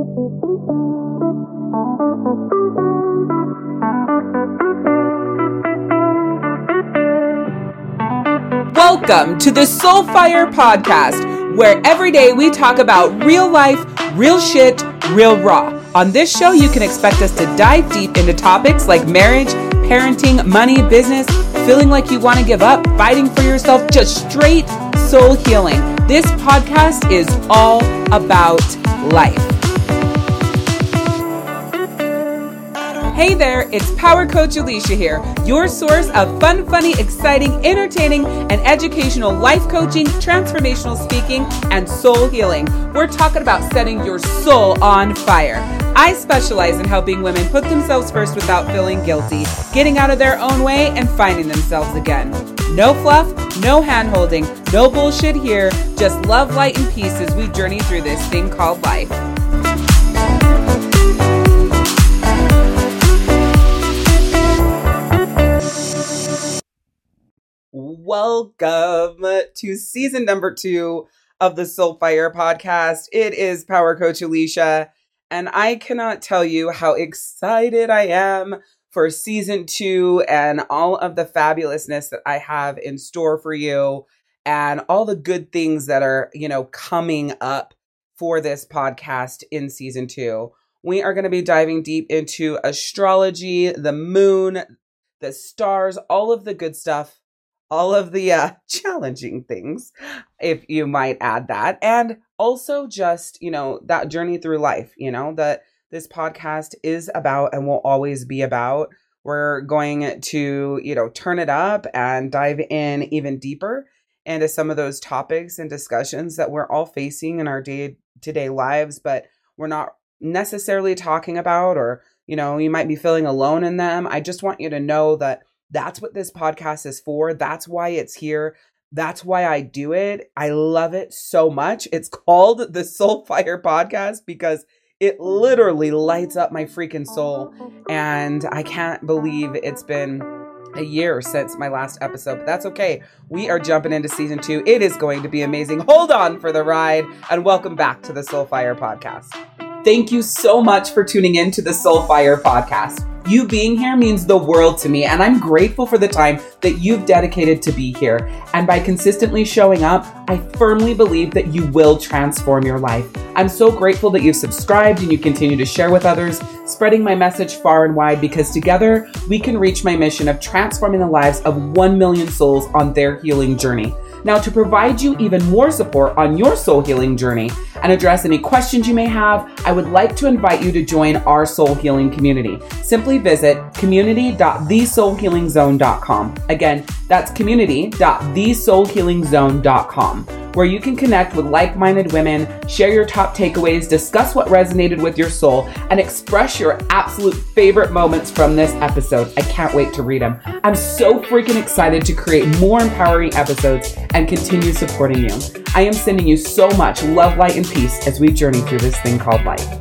Welcome to the Soulfire Podcast, where every day we talk about real life, real shit, real raw. On this show, you can expect us to dive deep into topics like marriage, parenting, money, business, feeling like you want to give up, fighting for yourself, just straight soul healing. This podcast is all about life. Hey there, it's Power Coach Alishia here, your source of fun, funny, exciting, entertaining, and educational life coaching, transformational speaking, and soul healing. We're talking about setting your soul on fire. I specialize in helping women put themselves first without feeling guilty, getting out of their own way, and finding themselves again. No fluff, no hand holding, no bullshit here, just love, light, and peace as we journey through this thing called life. Welcome to season number two of the Soulfire podcast. It is Power Coach Alishia, and I cannot tell you how excited I am for season two and all of the fabulousness that I have in store for you and all the good things that are, you know, coming up for this podcast in season two. We are going to be diving deep into astrology, the moon, the stars, all of the good stuff all of the uh, challenging things, if you might add that, and also just, you know, that journey through life, you know, that this podcast is about and will always be about. We're going to, you know, turn it up and dive in even deeper into some of those topics and discussions that we're all facing in our day to day lives, but we're not necessarily talking about, or, you know, you might be feeling alone in them. I just want you to know that that's what this podcast is for. That's why it's here. That's why I do it. I love it so much. It's called the Soulfire Podcast because it literally lights up my freaking soul. And I can't believe it's been a year since my last episode, but that's okay. We are jumping into season two. It is going to be amazing. Hold on for the ride and welcome back to the Soulfire Podcast. Thank you so much for tuning in to the Soulfire Podcast. You being here means the world to me, and I'm grateful for the time that you've dedicated to be here. And by consistently showing up, I firmly believe that you will transform your life. I'm so grateful that you've subscribed and you continue to share with others, spreading my message far and wide because together we can reach my mission of transforming the lives of 1 million souls on their healing journey. Now, to provide you even more support on your soul healing journey and address any questions you may have, I would like to invite you to join our soul healing community. Simply visit community.thesoulhealingzone.com. Again, that's community.thesoulhealingzone.com where you can connect with like minded women, share your top takeaways, discuss what resonated with your soul, and express your absolute favorite moments from this episode. I can't wait to read them. I'm so freaking excited to create more empowering episodes and continue supporting you. I am sending you so much love, light, and peace as we journey through this thing called life.